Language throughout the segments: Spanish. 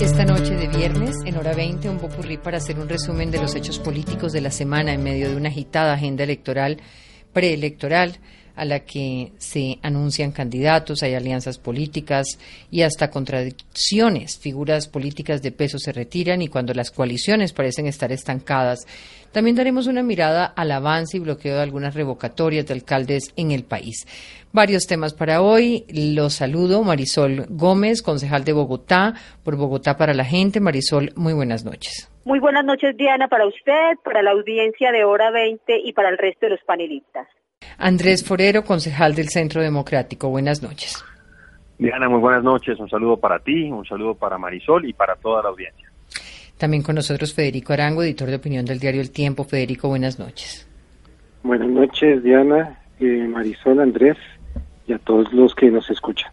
Esta noche de viernes, en hora 20, un popurrí para hacer un resumen de los hechos políticos de la semana en medio de una agitada agenda electoral, preelectoral a la que se anuncian candidatos, hay alianzas políticas y hasta contradicciones. Figuras políticas de peso se retiran y cuando las coaliciones parecen estar estancadas, también daremos una mirada al avance y bloqueo de algunas revocatorias de alcaldes en el país. Varios temas para hoy. Los saludo. Marisol Gómez, concejal de Bogotá, por Bogotá para la gente. Marisol, muy buenas noches. Muy buenas noches, Diana, para usted, para la audiencia de Hora 20 y para el resto de los panelistas. Andrés Forero, concejal del Centro Democrático. Buenas noches. Diana, muy buenas noches. Un saludo para ti, un saludo para Marisol y para toda la audiencia. También con nosotros Federico Arango, editor de opinión del diario El Tiempo. Federico, buenas noches. Buenas noches, Diana, eh, Marisol, Andrés y a todos los que nos escuchan.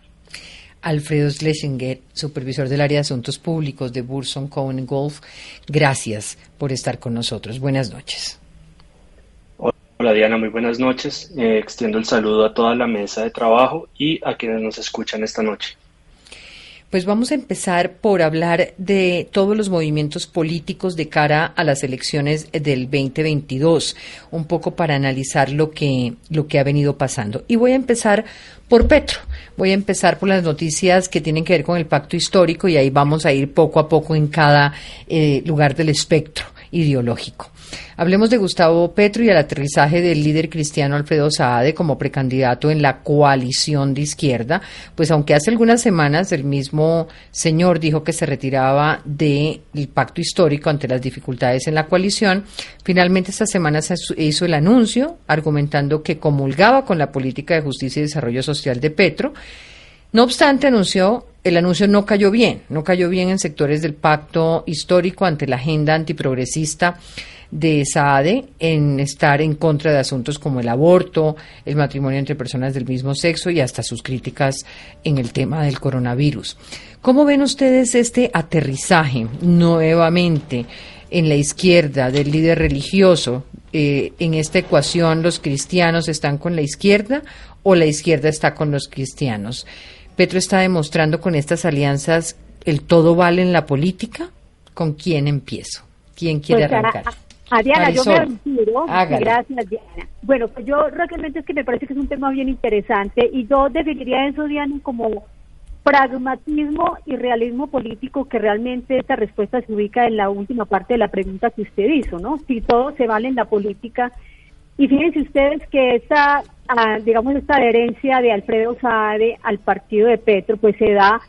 Alfredo Schlesinger, supervisor del área de asuntos públicos de Burson Cohen Golf. Gracias por estar con nosotros. Buenas noches. Hola Diana, muy buenas noches. Eh, extiendo el saludo a toda la mesa de trabajo y a quienes nos escuchan esta noche. Pues vamos a empezar por hablar de todos los movimientos políticos de cara a las elecciones del 2022, un poco para analizar lo que, lo que ha venido pasando. Y voy a empezar por Petro. Voy a empezar por las noticias que tienen que ver con el pacto histórico y ahí vamos a ir poco a poco en cada eh, lugar del espectro ideológico. Hablemos de Gustavo Petro y el aterrizaje del líder cristiano Alfredo Saade como precandidato en la coalición de izquierda, pues aunque hace algunas semanas el mismo señor dijo que se retiraba del pacto histórico ante las dificultades en la coalición, finalmente esta semana se hizo el anuncio argumentando que comulgaba con la política de justicia y desarrollo social de Petro. No obstante, anunció el anuncio no cayó bien, no cayó bien en sectores del pacto histórico ante la agenda antiprogresista de SAADE en estar en contra de asuntos como el aborto, el matrimonio entre personas del mismo sexo y hasta sus críticas en el tema del coronavirus. ¿Cómo ven ustedes este aterrizaje nuevamente en la izquierda del líder religioso? Eh, en esta ecuación, ¿los cristianos están con la izquierda o la izquierda está con los cristianos? Petro está demostrando con estas alianzas el todo vale en la política. ¿Con quién empiezo? ¿Quién quiere Pues, arrancar? A Diana, yo me retiro. Gracias, Diana. Bueno, pues yo realmente es que me parece que es un tema bien interesante y yo definiría eso, Diana, como pragmatismo y realismo político que realmente esta respuesta se ubica en la última parte de la pregunta que usted hizo, ¿no? Si todo se vale en la política. Y fíjense ustedes que esta, ah, digamos, esta adherencia de Alfredo Saade al partido de Petro, pues se da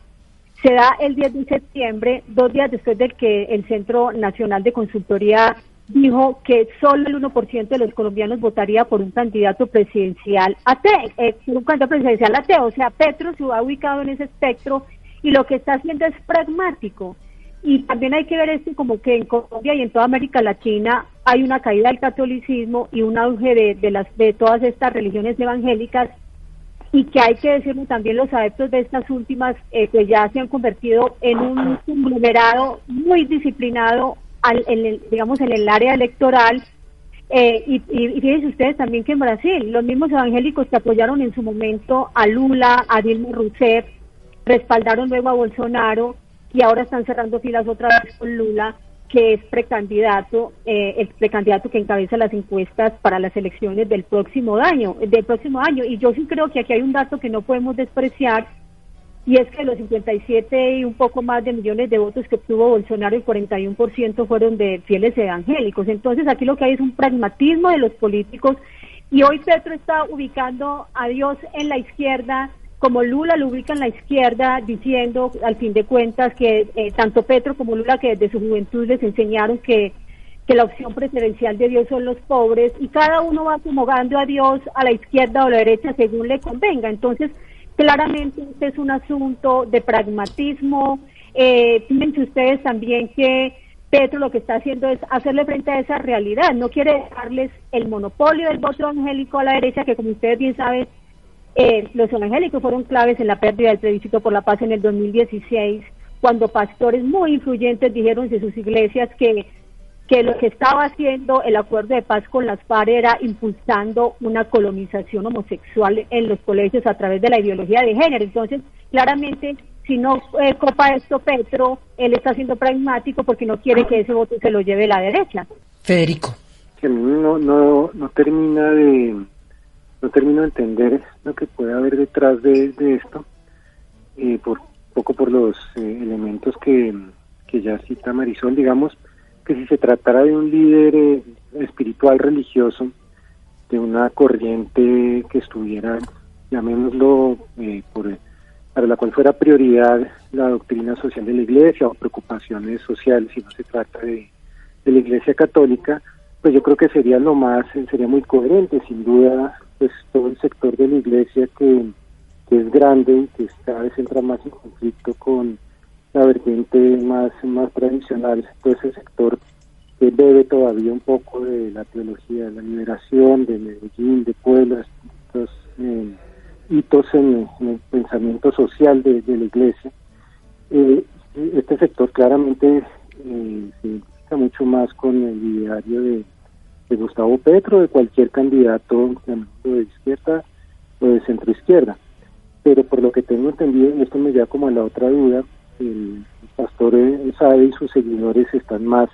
se da el 10 de septiembre, dos días después de que el Centro Nacional de Consultoría dijo que solo el 1% de los colombianos votaría por un candidato presidencial ateo, eh, un candidato presidencial ateo. O sea, Petro se ha ubicado en ese espectro y lo que está haciendo es pragmático. Y también hay que ver esto como que en Colombia y en toda América Latina hay una caída del catolicismo y un auge de, de las, de todas estas religiones evangélicas y que hay que decirlo también los adeptos de estas últimas eh, pues ya se han convertido en un conglomerado muy disciplinado al, en el, digamos en el área electoral. Eh, y, y, fíjense ustedes también que en Brasil los mismos evangélicos que apoyaron en su momento a Lula, a Dilma Rousseff, respaldaron luego a Bolsonaro y ahora están cerrando filas otra vez con Lula que es precandidato, eh, el precandidato que encabeza las encuestas para las elecciones del próximo año, del próximo año. Y yo sí creo que aquí hay un dato que no podemos despreciar, y es que los 57 y un poco más de millones de votos que obtuvo Bolsonaro, el 41% fueron de fieles evangélicos. Entonces aquí lo que hay es un pragmatismo de los políticos, y hoy Petro está ubicando a Dios en la izquierda, como Lula lo ubica en la izquierda, diciendo al fin de cuentas que eh, tanto Petro como Lula, que desde su juventud les enseñaron que, la opción preferencial de Dios son los pobres y cada uno va acomodando a Dios a la izquierda o a la derecha según le convenga. Entonces, claramente este es un asunto de pragmatismo. Eh, fíjense ustedes también que Petro lo que está haciendo es hacerle frente a esa realidad. No quiere dejarles el monopolio del voto evangélico a la derecha, que como ustedes bien saben, eh, los evangélicos fueron claves en la pérdida del plebiscito por la paz en el 2016, cuando pastores muy influyentes dijeron de sus iglesias que que lo que estaba haciendo el acuerdo de paz con las FARC era impulsando una colonización homosexual en los colegios a través de la ideología de género. Entonces, claramente, si no eh, copa esto Petro, él está siendo pragmático porque no quiere que ese voto se lo lleve la derecha. Federico. Que no, no, no termina de no termino de entender lo que puede haber detrás de, esto, eh, por poco por los eh, elementos que, ya cita Marisol, digamos, que si se tratara de un líder eh, espiritual religioso, de una corriente que estuviera, llamémoslo, eh, por, para la cual fuera prioridad la doctrina social de la Iglesia o preocupaciones sociales, si no se trata de, de la Iglesia católica, pues yo creo que sería lo más, sería muy coherente, sin duda, pues todo el sector de la Iglesia que, que es grande y que cada vez entra más en conflicto con la vertiente más, más tradicional, todo ese sector que bebe todavía un poco de la teología de la liberación, de Medellín, de Puebla, estos eh, hitos en, el pensamiento social de, la iglesia. Eh, este sector claramente eh, se identifica mucho más con el ideario de, de Gustavo Petro, de cualquier candidato de izquierda o de centro izquierda. Pero por lo que tengo entendido, y esto me lleva como a la otra duda, el pastor sabe y sus seguidores están más,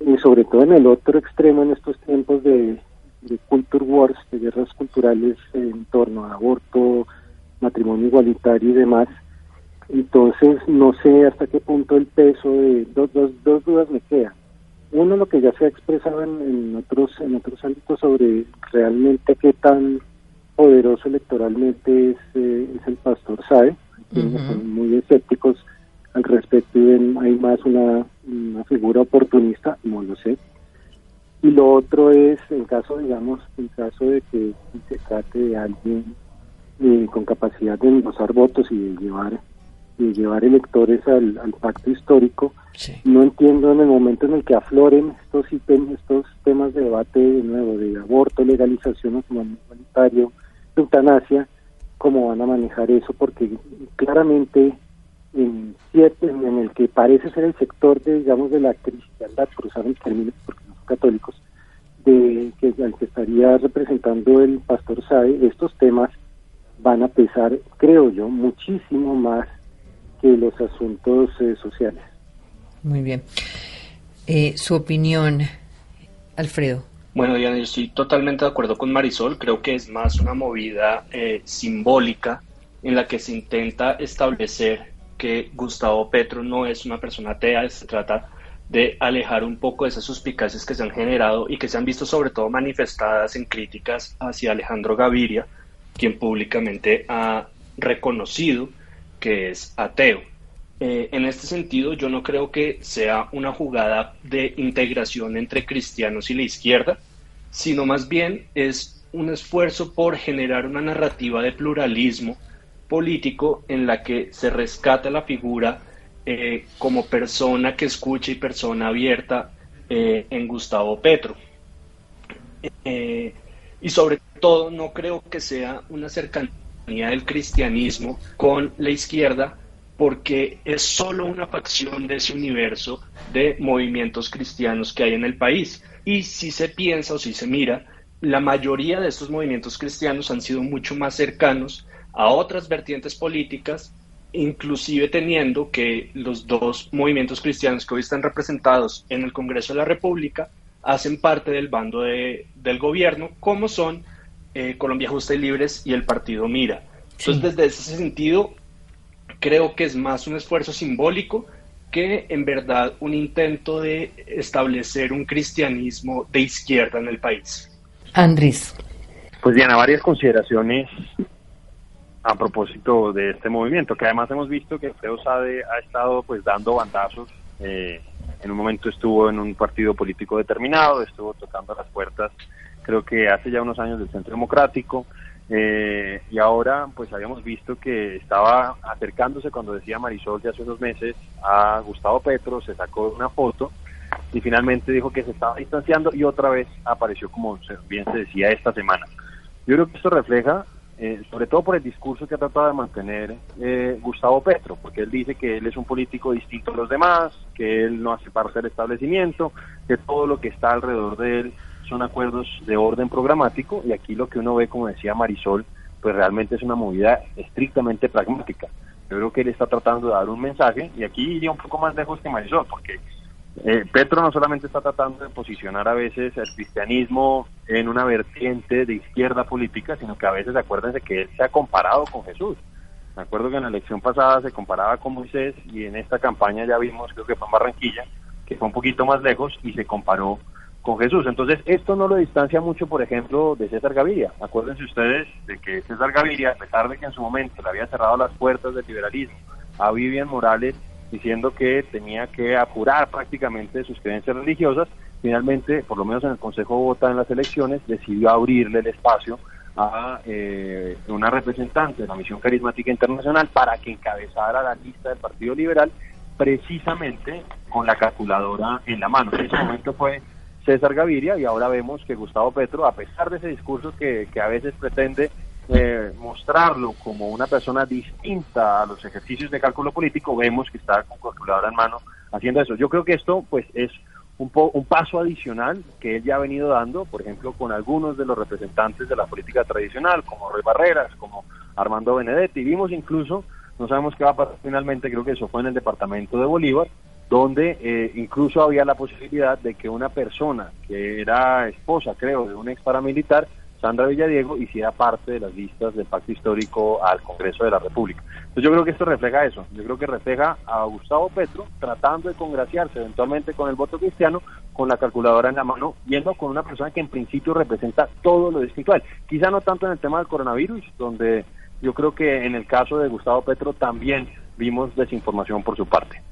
y sobre todo en el otro extremo en estos tiempos de, de culture wars, de guerras culturales en torno a aborto, matrimonio igualitario y demás. Entonces, no sé hasta qué punto el peso de dos, dos, dos dudas me quedan. Uno, lo que ya se ha expresado en, otros en otros ámbitos sobre realmente qué tan poderoso electoralmente es, eh, es el pastor Sae, son muy escépticos al respecto y hay más una, figura oportunista, no lo sé. Y lo otro es, en caso, digamos, en caso de que se trate de alguien eh, con capacidad de endosar votos y de llevar de llevar electores al, pacto histórico, no entiendo en el momento en el que afloren estos estos temas de debate de nuevo de aborto, legalización humanitario, eutanasia, cómo van a manejar eso, porque claramente en, cierto, en el que parece ser el sector de, digamos, de la cristiandad, cruzaron términos porque no son católicos, de que al que estaría representando el pastor Sae, estos temas van a pesar, creo yo, muchísimo más que los asuntos eh, sociales. Muy bien. Eh, su opinión, Alfredo. Bueno, Diana, yo estoy totalmente de acuerdo con Marisol. Creo que es más una movida eh, simbólica en la que se intenta establecer que Gustavo Petro no es una persona atea, se trata de alejar un poco de esas suspicacias que se han generado y que se han visto sobre todo manifestadas en críticas hacia Alejandro Gaviria, quien públicamente ha reconocido que es ateo. Eh, en este sentido, yo no creo que sea una jugada de integración entre cristianos y la izquierda, sino más bien es un esfuerzo por generar una narrativa de pluralismo político en la que se rescata la figura eh, como persona que escucha y persona abierta eh, en Gustavo Petro. Y sobre todo no creo que sea una cercanía del cristianismo con la izquierda porque es solo una facción de ese universo de movimientos cristianos que hay en el país. Y si se piensa o si se mira, la mayoría de estos movimientos cristianos han sido mucho más cercanos a otras vertientes políticas, inclusive teniendo que los dos movimientos cristianos que hoy están representados en el Congreso de la República hacen parte del bando de, del gobierno, como son eh, Colombia Justa y Libres y el Partido Mira. Entonces, desde ese sentido, creo que es más un esfuerzo simbólico que en verdad un intento de establecer un cristianismo de izquierda en el país. Andrés. Pues Diana, varias consideraciones a propósito de este movimiento, que además hemos visto que Alfredo Sade ha estado pues dando bandazos eh, en un momento estuvo en un partido político determinado, estuvo tocando las puertas, creo que hace ya unos años del Centro Democrático, eh, y ahora pues habíamos visto que estaba acercándose cuando decía Marisol de hace unos meses a Gustavo Petro, se sacó una foto y finalmente dijo que se estaba distanciando y otra vez apareció como bien se decía esta semana. Yo creo que esto refleja, eh, sobre todo por el discurso que ha tratado de mantener eh, Gustavo Petro, porque él dice que él es un político distinto a los demás, que él no hace parte del establecimiento, que todo lo que está alrededor de él son acuerdos de orden programático y aquí lo que uno ve, como decía Marisol, pues realmente es una movida estrictamente pragmática. Yo creo que él está tratando de dar un mensaje y aquí iría un poco más lejos que Marisol, porque eh, Petro no solamente está tratando de posicionar a veces el cristianismo en una vertiente de izquierda política, sino que a veces acuérdense que él se ha comparado con Jesús. Me acuerdo que en la elección pasada se comparaba con Moisés y en esta campaña ya vimos, creo que fue en Barranquilla, que fue un poquito más lejos y se comparó con Jesús. Entonces, esto no lo distancia mucho, por ejemplo, de César Gaviria. Acuérdense ustedes de que César Gaviria, a pesar de que en su momento le había cerrado las puertas del liberalismo a Vivian Morales, diciendo que tenía que apurar prácticamente sus creencias religiosas, finalmente, por lo menos en el Consejo de en las elecciones, decidió abrirle el espacio a eh, una representante de la Misión Carismática Internacional para que encabezara la lista del Partido Liberal precisamente con la calculadora en la mano. En ese momento fue César Gaviria y ahora vemos que Gustavo Petro, a pesar de ese discurso que, a veces pretende eh, mostrarlo como una persona distinta a los ejercicios de cálculo político, vemos que está con calculadora en mano haciendo eso. Yo creo que esto pues es un, un paso adicional que él ya ha venido dando, por ejemplo, con algunos de los representantes de la política tradicional, como Roy Barreras, como Armando Benedetti. Vimos incluso, no sabemos qué va a pasar finalmente, creo que eso fue en el departamento de Bolívar, donde eh, incluso había la posibilidad de que una persona que era esposa, creo, de un ex paramilitar, Sandra Villadiego, hiciera parte de las listas del pacto histórico al Congreso de la República. Entonces yo creo que esto refleja eso, yo creo que refleja a Gustavo Petro tratando de congraciarse eventualmente con el voto cristiano, con la calculadora en la mano, yendo con una persona que en principio representa todo lo espiritual. Quizá no tanto en el tema del coronavirus, donde yo creo que en el caso de Gustavo Petro también vimos desinformación por su parte.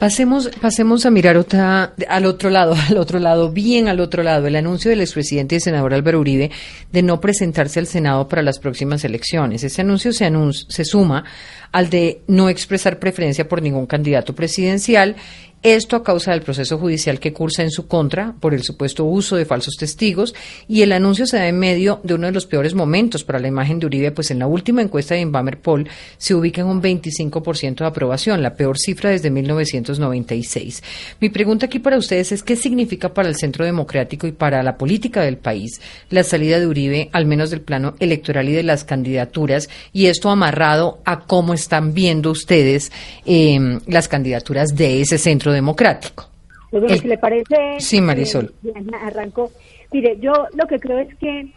Pasemos, pasemos a mirar otra, al otro lado, al otro lado, bien al otro lado, el anuncio del expresidente y senador Álvaro Uribe de no presentarse al Senado para las próximas elecciones. Ese anuncio se, se suma al de no expresar preferencia por ningún candidato presidencial esto a causa del proceso judicial que cursa en su contra por el supuesto uso de falsos testigos y el anuncio se da en medio de uno de los peores momentos para la imagen de Uribe, pues en la última encuesta de Inbamer Poll se ubica en un 25% de aprobación, la peor cifra desde 1996. Mi pregunta aquí para ustedes es qué significa para el Centro Democrático y para la política del país la salida de Uribe, al menos del plano electoral y de las candidaturas, y esto amarrado a cómo están viendo ustedes eh, las candidaturas de ese centro democrático. si le parece... Sí, Marisol. Eh, arrancó. Mire, yo lo que creo es que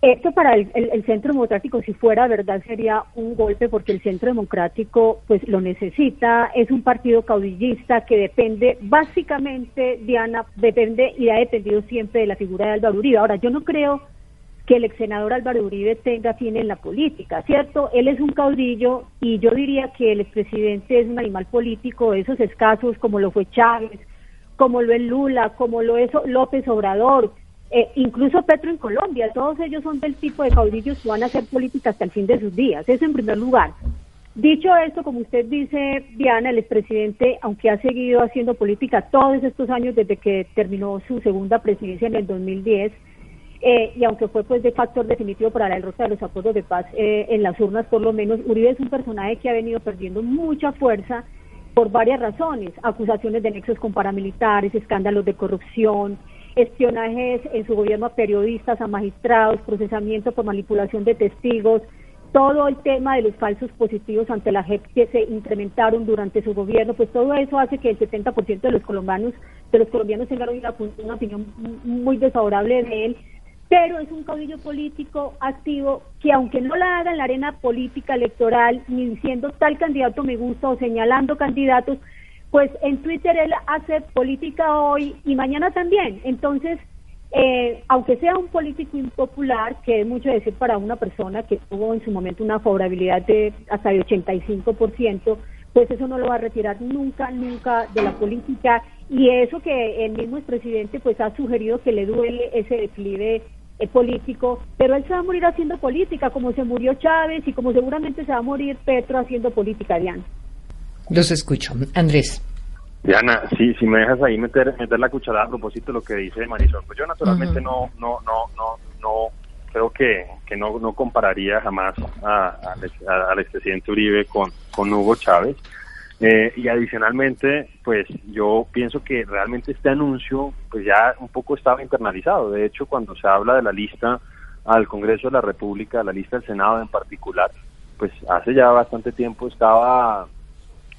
esto para el, Centro Democrático, si fuera verdad, sería un golpe porque el Centro Democrático pues lo necesita, es un partido caudillista que depende básicamente, Diana, depende y ha dependido siempre de la figura de Álvaro Uribe. Ahora, yo no creo que el ex senador Álvaro Uribe tenga fin en la política, ¿cierto? Él es un caudillo y yo diría que el expresidente es un animal político de esos escasos como lo fue Chávez, como lo es Lula, como lo es López Obrador, eh, incluso Petro en Colombia, todos ellos son del tipo de caudillos que van a hacer política hasta el fin de sus días, eso en primer lugar. Dicho esto, como usted dice, Diana, el expresidente, aunque ha seguido haciendo política todos estos años desde que terminó su segunda presidencia en el 2010, eh, y aunque fue pues de factor definitivo para la derrota de los acuerdos de paz eh, en las urnas por lo menos, Uribe es un personaje que ha venido perdiendo mucha fuerza por varias razones, acusaciones de nexos con paramilitares, escándalos de corrupción, espionajes en su gobierno a periodistas, a magistrados, procesamiento por manipulación de testigos, todo el tema de los falsos positivos ante la JEP que se incrementaron durante su gobierno, pues todo eso hace que el 70% de los colombianos de los colombianos tengan una, una opinión muy desfavorable de él pero es un caudillo político activo que aunque no la haga en la arena política electoral, ni diciendo tal candidato me gusta o señalando candidatos, pues en Twitter él hace política hoy y mañana también. Entonces, eh, aunque sea un político impopular, que es mucho decir para una persona que tuvo en su momento una favorabilidad de hasta de 85%, pues eso no lo va a retirar nunca, nunca de la política y eso que el mismo expresidente pues ha sugerido que le duele ese declive eh, político, pero él se va a morir haciendo política, como se murió Chávez y como seguramente se va a morir Petro haciendo política, Diana. Los escucho. Andrés. Diana, sí, si me dejas ahí meter, meter la cucharada a propósito de lo que dice Marisol, pues yo naturalmente no, no, no, no, no, creo que, que no, no compararía jamás al expresidente Uribe con, con Hugo Chávez. Eh, y adicionalmente, pues yo pienso que realmente este anuncio pues ya un poco estaba internalizado. De hecho, cuando se habla de la lista al Congreso de la República, la lista del Senado en particular, pues hace ya bastante tiempo estaba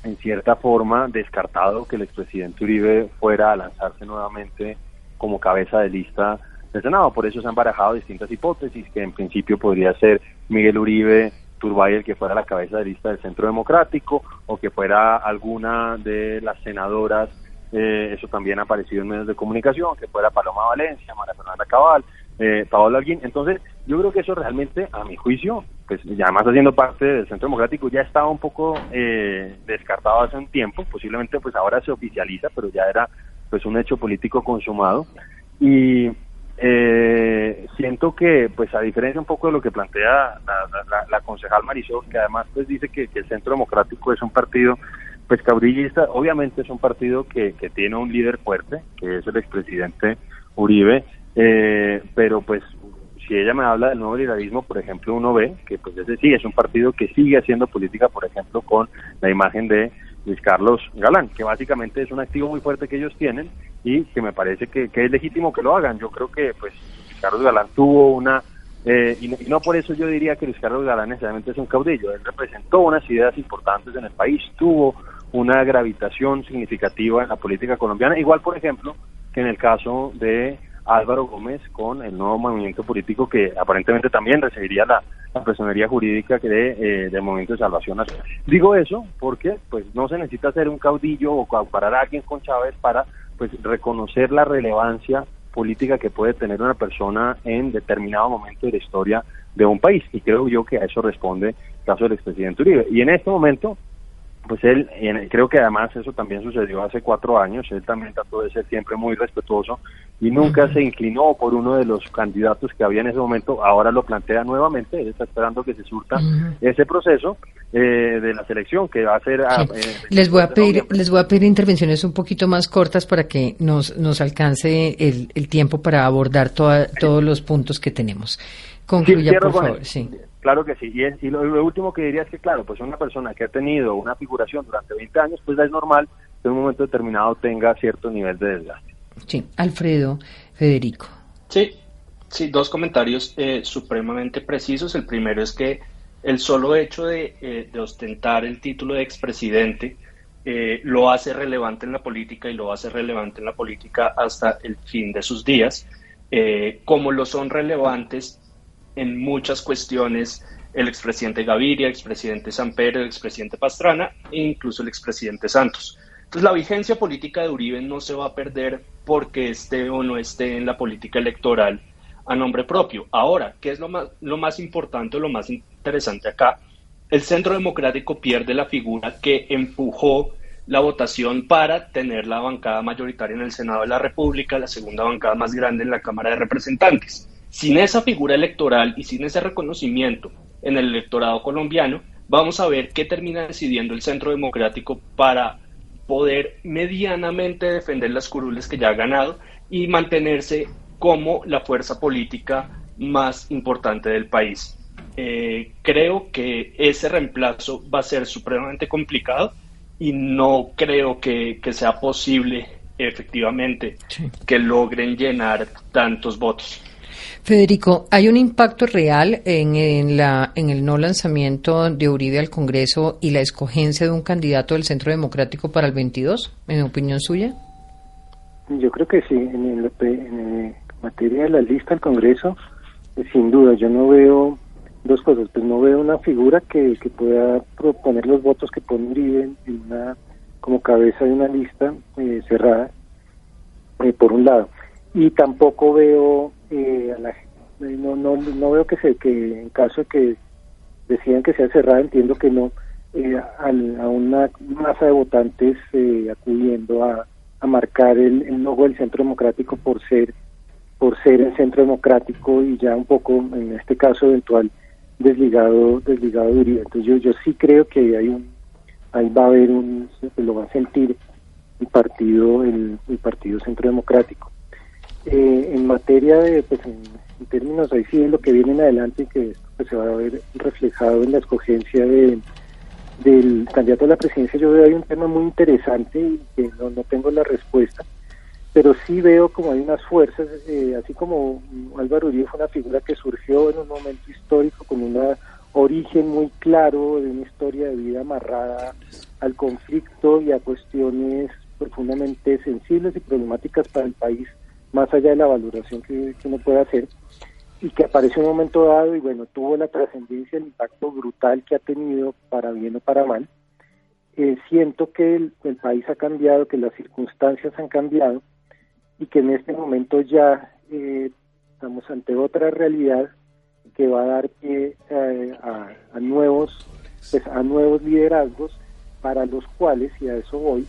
en cierta forma descartado que el expresidente Uribe fuera a lanzarse nuevamente como cabeza de lista del Senado. Por eso se han barajado distintas hipótesis, que en principio podría ser Miguel Uribe Turbay el que fuera la cabeza de lista del Centro Democrático o que fuera alguna de las senadoras, eh, eso también ha aparecido en medios de comunicación, que fuera Paloma Valencia, María Fernanda Cabal, eh, Paola Alguín. Entonces, yo creo que eso realmente, a mi juicio, pues ya además haciendo parte del Centro Democrático, ya estaba un poco eh, descartado hace un tiempo, posiblemente pues ahora se oficializa, pero ya era pues un hecho político consumado. Y eh, siento que, pues a diferencia un poco de lo que plantea la, concejal Marisol, que además pues dice que, el Centro Democrático es un partido pues caudillista, obviamente es un partido que, que tiene un líder fuerte, que es el expresidente Uribe, eh, pero pues si ella me habla del nuevo liberalismo, por ejemplo, uno ve que pues ese sí es un partido que sigue haciendo política, por ejemplo, con la imagen de Luis Carlos Galán, que básicamente es un activo muy fuerte que ellos tienen y que me parece que, es legítimo que lo hagan. Yo creo que pues Carlos Galán tuvo una eh, y, no, por eso yo diría que Luis Carlos Galán necesariamente es un caudillo. Él representó unas ideas importantes en el país, tuvo una gravitación significativa en la política colombiana, igual por ejemplo que en el caso de Álvaro Gómez con el nuevo movimiento político que aparentemente también recibiría la, personería jurídica que de, eh, del Movimiento de Salvación Nacional. Digo eso porque pues no se necesita ser un caudillo o comparar a alguien con Chávez para pues reconocer la relevancia política que puede tener una persona en determinado momento de la historia de un país. Y creo yo que a eso responde el caso del expresidente Uribe. Y en este momento, pues él, creo que además eso también sucedió hace cuatro años, él también trató de ser siempre muy respetuoso y nunca se inclinó por uno de los candidatos que había en ese momento, ahora lo plantea nuevamente, él está esperando que se surta ese proceso eh, de la selección que va a ser... Ah, eh, les voy a pedir les voy a pedir intervenciones un poquito más cortas para que nos, nos alcance el, el tiempo para abordar todos los puntos que tenemos. Concluya, por favor. Sí. Claro que sí. Y, lo, último que diría es que, claro, pues una persona que ha tenido una figuración durante 20 años, pues es normal que en un momento determinado tenga cierto nivel de desgaste. Sí. Alfredo, Federico. Sí, sí, dos comentarios eh, supremamente precisos. El primero es que el solo hecho de, eh, ostentar el título de expresidente eh, lo hace relevante en la política y lo hace relevante en la política hasta el fin de sus días, como lo son relevantes en muchas cuestiones el expresidente Gaviria, el expresidente Samper, el expresidente Pastrana e incluso el expresidente Santos. Entonces la vigencia política de Uribe no se va a perder porque esté o no esté en la política electoral a nombre propio. Ahora, ¿qué es lo más, lo más importante o lo más interesante acá? El Centro Democrático pierde la figura que empujó la votación para tener la bancada mayoritaria en el Senado de la República, la segunda bancada más grande en la Cámara de Representantes. Sin esa figura electoral y sin ese reconocimiento en el electorado colombiano, vamos a ver qué termina decidiendo el Centro Democrático para poder medianamente defender las curules que ya ha ganado y mantenerse como la fuerza política más importante del país. Eh, creo que ese reemplazo va a ser supremamente complicado y no creo que, sea posible efectivamente que logren llenar tantos votos. Federico, ¿hay un impacto real en, la, en el no lanzamiento de Uribe al Congreso y la escogencia de un candidato del Centro Democrático para el 22, en opinión suya? Yo creo que sí, en, en materia de la lista al Congreso, eh, sin duda, yo no veo dos cosas, pues no veo una figura que, que pueda proponer los votos que pone Uribe en una, como cabeza de una lista eh, cerrada, eh, por un lado, y tampoco veo eh, no, no, no veo que se que en caso de que decían que sea cerrada entiendo que no eh, a, una masa de votantes eh, acudiendo a, a marcar el, el logo del Centro Democrático por ser por ser el Centro Democrático y ya un poco, en este caso eventual, desligado desligado de Uribe. Entonces yo, yo sí creo que hay un ahí va a haber un lo va a sentir el partido el, el partido Centro Democrático. Eh, en materia de pues en, términos ahí sí de lo que viene en adelante que pues, se va a ver reflejado en la escogencia de del candidato a la presidencia yo veo ahí un tema muy interesante y que no, no tengo la respuesta pero sí veo como hay unas fuerzas, eh, así como Álvaro Uribe fue una figura que surgió en un momento histórico con un origen muy claro de una historia de vida amarrada al conflicto y a cuestiones profundamente sensibles y problemáticas para el país, más allá de la valoración que, uno puede hacer, y que apareció en un momento dado y bueno, tuvo la trascendencia, el impacto brutal que ha tenido para bien o para mal. Eh, siento que el país ha cambiado, que las circunstancias han cambiado, y que en este momento ya eh, estamos ante otra realidad que va a dar pie eh, a, nuevos pues a nuevos liderazgos para los cuales y a eso voy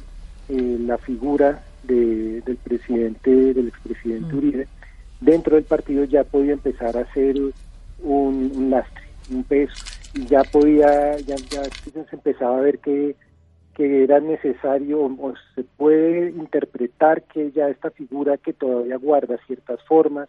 eh, la figura de, del presidente del expresidente mm. Uribe dentro del partido ya podía empezar a ser un, lastre un peso y ya podía ya, ya se empezaba a ver que que era necesario o se puede interpretar que ya esta figura que todavía guarda ciertas formas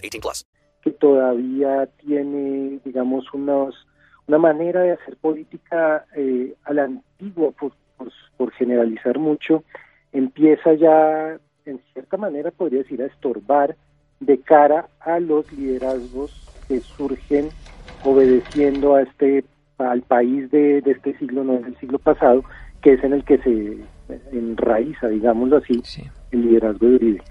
18 plus. Que todavía tiene, digamos, unos, una manera de hacer política eh, a la antigua, por, por, por generalizar mucho, empieza ya, en cierta manera, podría decir, a estorbar de cara a los liderazgos que surgen obedeciendo a este al país de, este siglo, no del siglo pasado, que es en el que se enraiza, digámoslo así, el liderazgo de Uribe.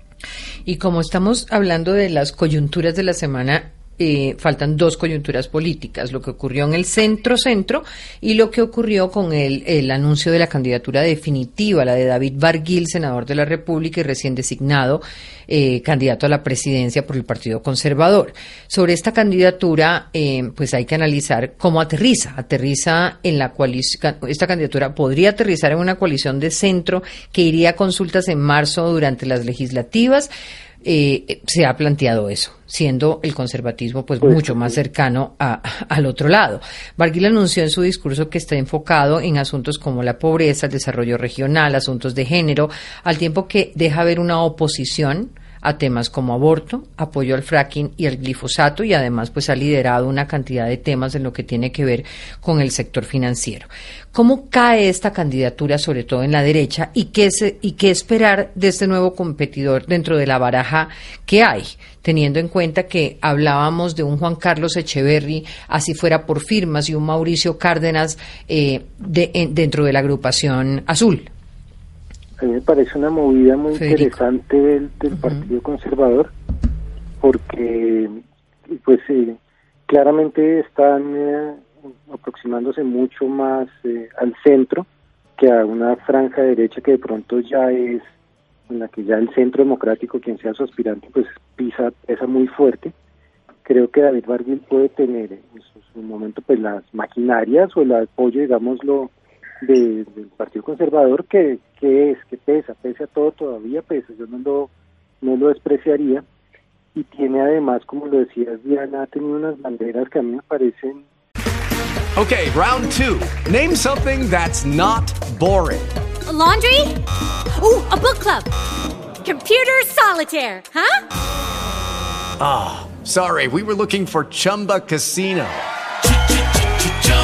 Y como estamos hablando de las coyunturas de la semana, eh, faltan dos coyunturas políticas, lo que ocurrió en el centro-centro y lo que ocurrió con el, anuncio de la candidatura definitiva, la de David Barguil, senador de la República y recién designado eh, candidato a la presidencia por el Partido Conservador. Sobre esta candidatura, eh, pues hay que analizar cómo aterriza. Aterriza en la coalición, esta candidatura podría aterrizar en una coalición de centro que iría a consultas en marzo durante las legislativas eh, se ha planteado eso, siendo el conservatismo pues, pues mucho más cercano a, al otro lado. Barguil anunció en su discurso que está enfocado en asuntos como la pobreza, el desarrollo regional, asuntos de género, al tiempo que deja ver una oposición a temas como aborto, apoyo al fracking y al glifosato y además pues ha liderado una cantidad de temas en lo que tiene que ver con el sector financiero. ¿Cómo cae esta candidatura sobre todo en la derecha y qué, y qué esperar de este nuevo competidor dentro de la baraja que hay? Teniendo en cuenta que hablábamos de un Juan Carlos Echeverry, así fuera por firmas, y un Mauricio Cárdenas eh, dentro de la agrupación azul a mí me parece una movida muy interesante del, Partido Conservador porque pues eh, claramente están eh, aproximándose mucho más eh, al centro que a una franja derecha que de pronto ya es en la que ya el centro democrático quien sea su aspirante pues pisa pesa muy fuerte. Creo que David Barguil puede tener en su, momento pues las maquinarias o el apoyo digámoslo del Partido Conservador que, que es, que pesa, pese a todo todavía pesa, yo no lo, no lo despreciaría y tiene además, como lo decías Diana, ha tenido unas banderas que a mí me parecen... Okay, round two. Name something that's not boring. laundry? Ooh, a book club. Computer solitaire, huh? Ah, sorry, we were looking for Chumba Casino.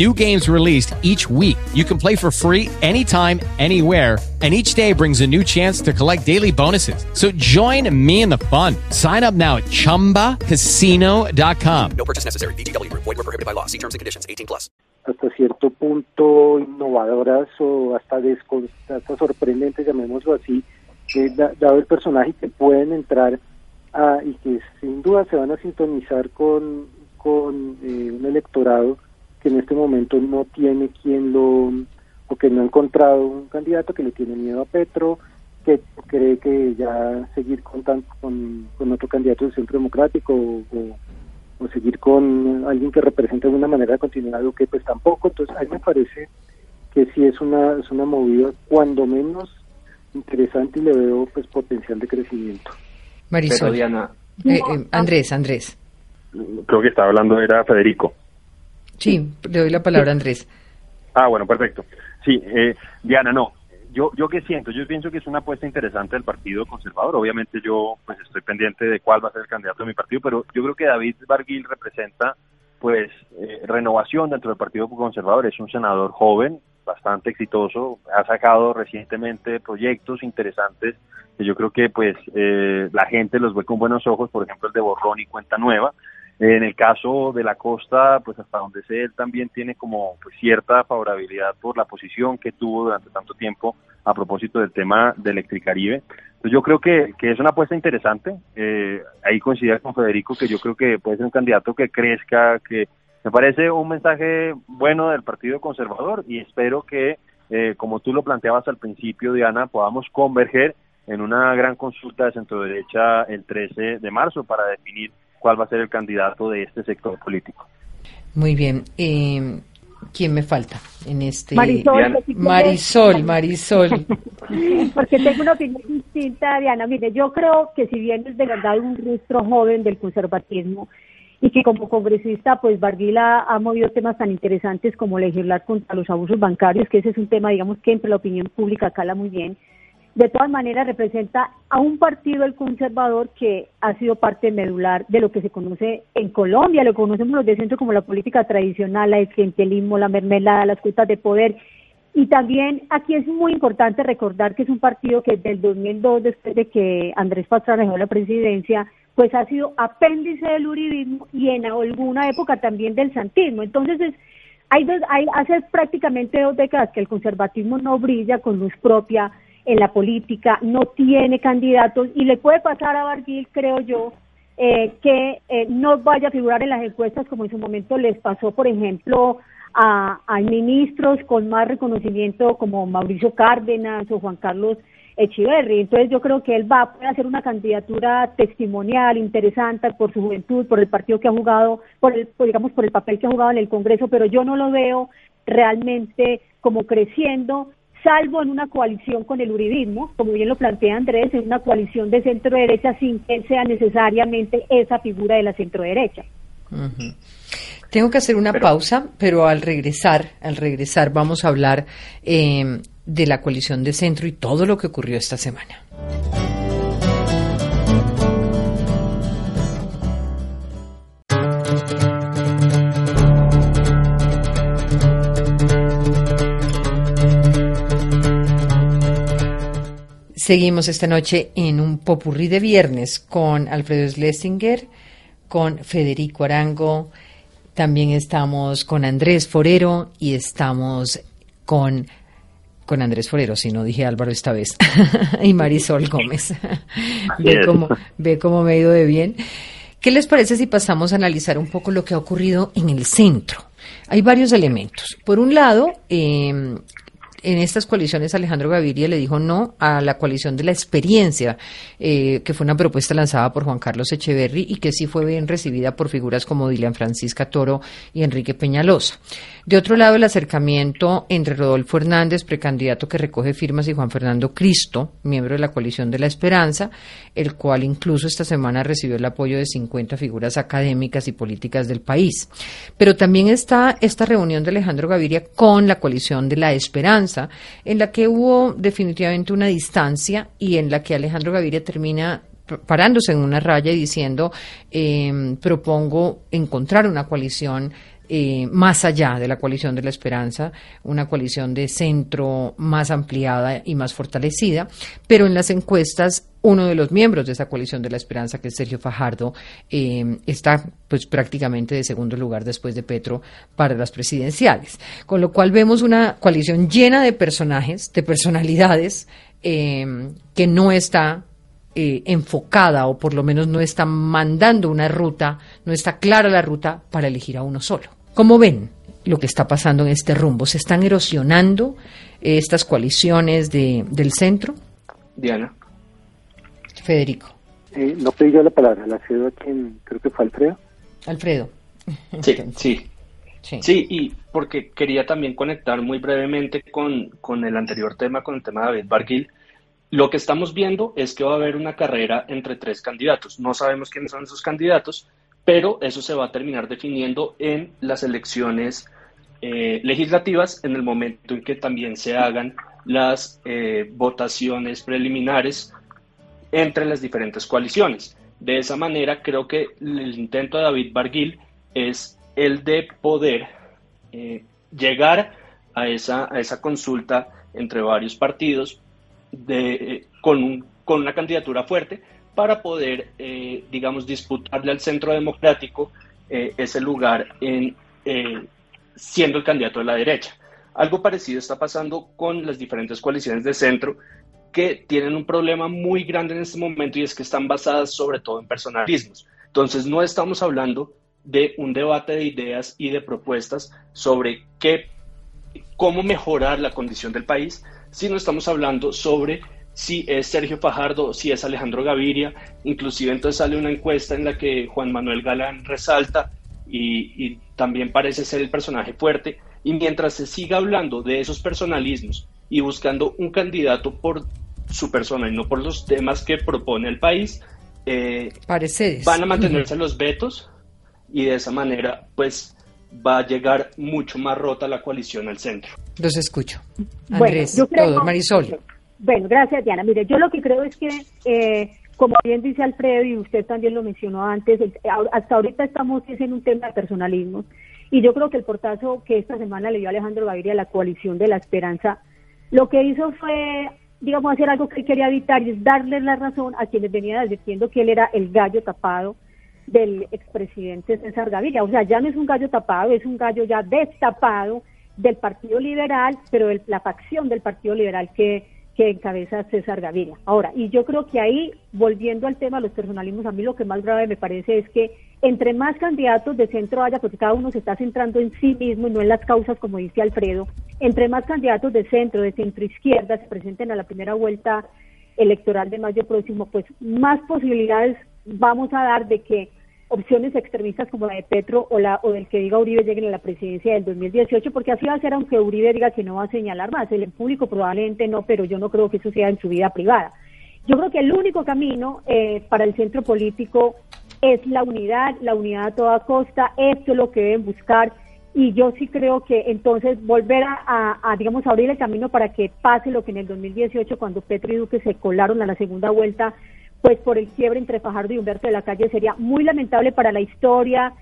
new games released each week. You can play for free anytime, anywhere and each day brings a new chance to collect daily bonuses. So join me in the fun. Sign up now at ChumbaCasino.com. No purchase necessary. VGW Group. Void were prohibited by law. See terms and conditions. 18 plus. hasta cierto punto innovadoras o hasta, descon- hasta sorprendentes, llamémoslo así, eh, dado el personaje que pueden entrar a, y que sin duda se van a sintonizar con, con eh, un electorado que en este momento no tiene quien lo, o que no ha encontrado un candidato que le tiene miedo a Petro, que cree que ya seguir con, tan- con, con otro candidato del Centro Democrático o, o- o seguir con alguien que represente de alguna manera la continuidad de Duque, pues tampoco. Entonces, a mí me parece que sí es una, es una movida cuando menos interesante y le veo pues potencial de crecimiento. Marisol. Pero Diana, Eh, eh, Andrés, Andrés. Creo que estaba hablando era Federico. Sí, le doy la palabra a Andrés. Ah, bueno, perfecto. Sí, eh, Diana, no. Yo, yo qué siento, yo pienso que es una apuesta interesante del Partido Conservador. Obviamente yo pues estoy pendiente de cuál va a ser el candidato de mi partido, pero yo creo que David Barguil representa pues eh, renovación dentro del Partido Conservador. Es un senador joven, bastante exitoso, ha sacado recientemente proyectos interesantes que yo creo que pues eh, la gente los ve con buenos ojos, por ejemplo el de Borrón y Cuenta Nueva. En el caso de la costa, pues hasta donde sé, él también tiene como pues, cierta favorabilidad por la posición que tuvo durante tanto tiempo a propósito del tema de Electricaribe. Entonces yo creo que, que es una apuesta interesante. Eh, ahí coincide con Federico que yo creo que puede ser un candidato que crezca, que me parece un mensaje bueno del Partido Conservador y espero que, eh, como tú lo planteabas al principio, Diana, podamos converger en una gran consulta de centro derecha el 13 de marzo para definir cuál va a ser el candidato de este sector político. Muy bien. Eh, ¿Quién me falta en este? Marisol, Diana. Marisol, Marisol. Porque tengo una opinión distinta, Diana. Mire, yo creo que si bien es de verdad un rostro joven del conservatismo y que como congresista, pues Barguila ha movido temas tan interesantes como legislar contra los abusos bancarios, que ese es un tema, digamos, que entre la opinión pública cala muy bien. De todas maneras, representa a un partido, el conservador, que ha sido parte medular de lo que se conoce en Colombia, lo conocemos los de centro como la política tradicional, el clientelismo, la mermelada, las cuotas de poder, y también aquí es muy importante recordar que es un partido que desde el 2002, después de que Andrés Pastrana dejó la presidencia, pues ha sido apéndice del uribismo y en alguna época también del santismo. Entonces, es, hay, dos, hay hace prácticamente dos décadas que el conservatismo no brilla con luz propia en la política, no tiene candidatos y le puede pasar a Barguil, creo yo, eh, que eh, no vaya a figurar en las encuestas como en su momento les pasó, por ejemplo, a, a ministros con más reconocimiento como Mauricio Cárdenas o Juan Carlos Echeverry. Entonces yo creo que él va a poder hacer una candidatura testimonial, interesante por su juventud, por el partido que ha jugado, por el, digamos, por el papel que ha jugado en el Congreso, pero yo no lo veo realmente como creciendo salvo en una coalición con el uribismo, como bien lo plantea Andrés, en una coalición de centro derecha sin que sea necesariamente esa figura de la centro derecha. Tengo que hacer una pausa, pero al regresar, al regresar vamos a hablar eh, de la coalición de centro y todo lo que ocurrió esta semana. Seguimos esta noche en un popurrí de viernes con Alfredo Schlesinger, con Federico Arango, también estamos con Andrés Forero y estamos con con Andrés Forero, si no dije Álvaro esta vez, y Marisol Gómez. ve, cómo, ve cómo me ha ido de bien. ¿Qué les parece si pasamos a analizar un poco lo que ha ocurrido en el centro? Hay varios elementos. Por un lado, eh, en estas coaliciones Alejandro Gaviria le dijo no a la coalición de la experiencia, eh, que fue una propuesta lanzada por Juan Carlos Echeverry y que sí fue bien recibida por figuras como Dilian Francisca Toro y Enrique Peñalosa. De otro lado, el acercamiento entre Rodolfo Hernández, precandidato que recoge firmas, y Juan Fernando Cristo, miembro de la coalición de la Esperanza, el cual incluso esta semana recibió el apoyo de 50 figuras académicas y políticas del país. Pero también está esta reunión de Alejandro Gaviria con la coalición de la Esperanza, en la que hubo definitivamente una distancia y en la que Alejandro Gaviria termina parándose en una raya y diciendo, eh, propongo encontrar una coalición eh, más allá de la coalición de la esperanza, una coalición de centro más ampliada y más fortalecida, pero en las encuestas uno de los miembros de esa coalición de la esperanza, que es Sergio Fajardo, eh, está pues prácticamente de segundo lugar después de Petro para las presidenciales. Con lo cual vemos una coalición llena de personajes, de personalidades, que no está eh, enfocada o por lo menos no está mandando una ruta, no está clara la ruta para elegir a uno solo. ¿Cómo ven lo que está pasando en este rumbo? ¿Se están erosionando eh, estas coaliciones de, del centro? Diana. Federico. Eh, no pedí yo la palabra, la cedo a quien creo que fue Alfredo. Alfredo. Sí, sí. Sí. y porque quería también conectar muy brevemente con, con el anterior tema, con el tema de David Barguil lo que estamos viendo es que va a haber una carrera entre tres candidatos. No sabemos quiénes son esos candidatos, pero eso se va a terminar definiendo en las elecciones eh, legislativas en el momento en que también se hagan las eh, votaciones preliminares entre las diferentes coaliciones. De esa manera, creo que el intento de David Barguil es el de poder eh, llegar a esa, a esa consulta entre varios partidos de, con, con una candidatura fuerte para poder, eh, digamos, disputarle al centro democrático eh, ese lugar en eh, siendo el candidato de la derecha. Algo parecido está pasando con las diferentes coaliciones de centro que tienen un problema muy grande en este momento y es que están basadas sobre todo en personalismos. Entonces no estamos hablando de un debate de ideas y de propuestas sobre cómo mejorar la condición del país, si no estamos hablando sobre si es Sergio Fajardo, si es Alejandro Gaviria, inclusive entonces sale una encuesta en la que Juan Manuel Galán resalta y, también parece ser el personaje fuerte, y mientras se siga hablando de esos personalismos y buscando un candidato por su persona y no por los temas que propone el país, eh, van a mantenerse los vetos y de esa manera pues va a llegar mucho más rota la coalición al centro. Los escucho. Andrés, bueno, creo, Marisol. Bueno, gracias Diana. Mire, yo lo que creo es que, eh, como bien dice Alfredo y usted también lo mencionó antes, hasta ahorita estamos en un tema de personalismo y yo creo que el portazo que esta semana le dio Alejandro Gaviria a la coalición de la esperanza, lo que hizo fue, digamos, hacer algo que quería evitar y es darle la razón a quienes venían advirtiendo que él era el gallo tapado del expresidente César Gaviria. O sea, ya no es un gallo tapado, es un gallo ya destapado del Partido Liberal, pero de la facción del Partido Liberal que, que encabeza César Gaviria. Ahora, y yo creo que ahí, volviendo al tema de los personalismos, a mí lo que más grave me parece es que entre más candidatos de centro haya, porque cada uno se está centrando en sí mismo y no en las causas, como dice Alfredo, entre más candidatos de centro, de centro izquierda se presenten a la primera vuelta electoral de mayo próximo, pues más posibilidades vamos a dar de que opciones extremistas como la de Petro o, la, o del que diga Uribe lleguen a la presidencia del 2018, porque así va a ser aunque Uribe diga que no va a señalar más. El público probablemente no, pero yo no creo que eso sea en su vida privada. Yo creo que el único camino eh, para el centro político es la unidad, la unidad a toda costa, esto es lo que deben buscar. Y yo sí creo que entonces volver a, a, digamos, abrir el camino para que pase lo que en el 2018, cuando Petro y Duque se colaron a la segunda vuelta, pues por el quiebre entre Fajardo y Humberto de la Calle sería muy lamentable para la historia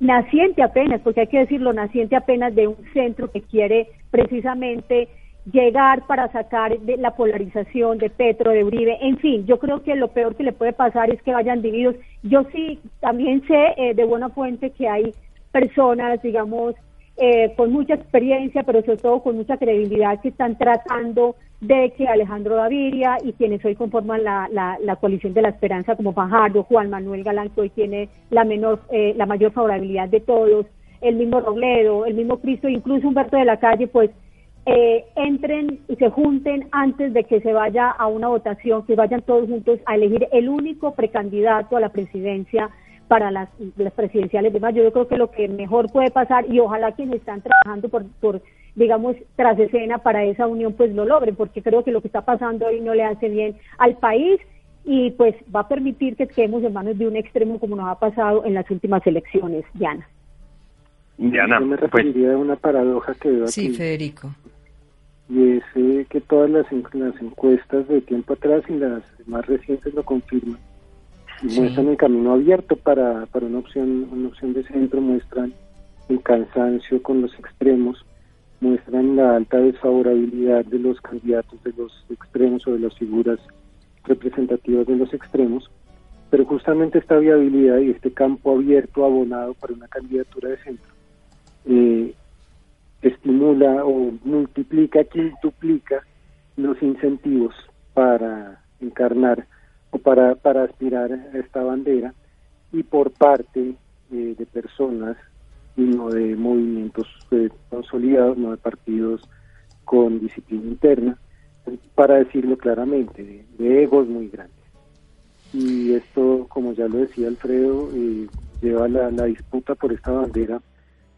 naciente apenas, porque hay que decirlo, naciente apenas de un centro que quiere precisamente llegar para sacar de la polarización de Petro, de Uribe, en fin, yo creo que lo peor que le puede pasar es que vayan divididos. Yo sí también sé eh, de buena fuente que hay personas, digamos, eh, con mucha experiencia, pero sobre todo con mucha credibilidad, que están tratando de que Alejandro Gaviria y quienes hoy conforman la, la, coalición de la esperanza como Fajardo, Juan Manuel Galán, que hoy tiene la menor, eh, la mayor favorabilidad de todos, el mismo Robledo, el mismo Cristo, incluso Humberto de la Calle, pues eh, entren y se junten antes de que se vaya a una votación, que vayan todos juntos a elegir el único precandidato a la presidencia para las, presidenciales de mayo. Yo creo que lo que mejor puede pasar y ojalá quienes están trabajando por, por digamos, tras escena para esa unión, pues lo logren, porque creo que lo que está pasando hoy no le hace bien al país y pues va a permitir que quedemos en manos de un extremo como nos ha pasado en las últimas elecciones, Diana. Diana, Yo me pues, referiría a una paradoja que veo Sí, aquí. Federico. y es eh, que todas las, las encuestas de tiempo atrás y las más recientes lo confirman y Sí. muestran el camino abierto para, para una opción una opción de centro muestran el cansancio con los extremos muestran la alta desfavorabilidad de los candidatos de los extremos o de las figuras representativas de los extremos pero justamente esta viabilidad y este campo abierto abonado para una candidatura de centro eh, estimula o multiplica, quintuplica los incentivos para encarnar o para, para aspirar a esta bandera y por parte eh, de personas y no de movimientos eh, consolidados, no de partidos con disciplina interna, para decirlo claramente, de, egos muy grandes. Y esto, como ya lo decía Alfredo, eh, lleva la, la disputa por esta bandera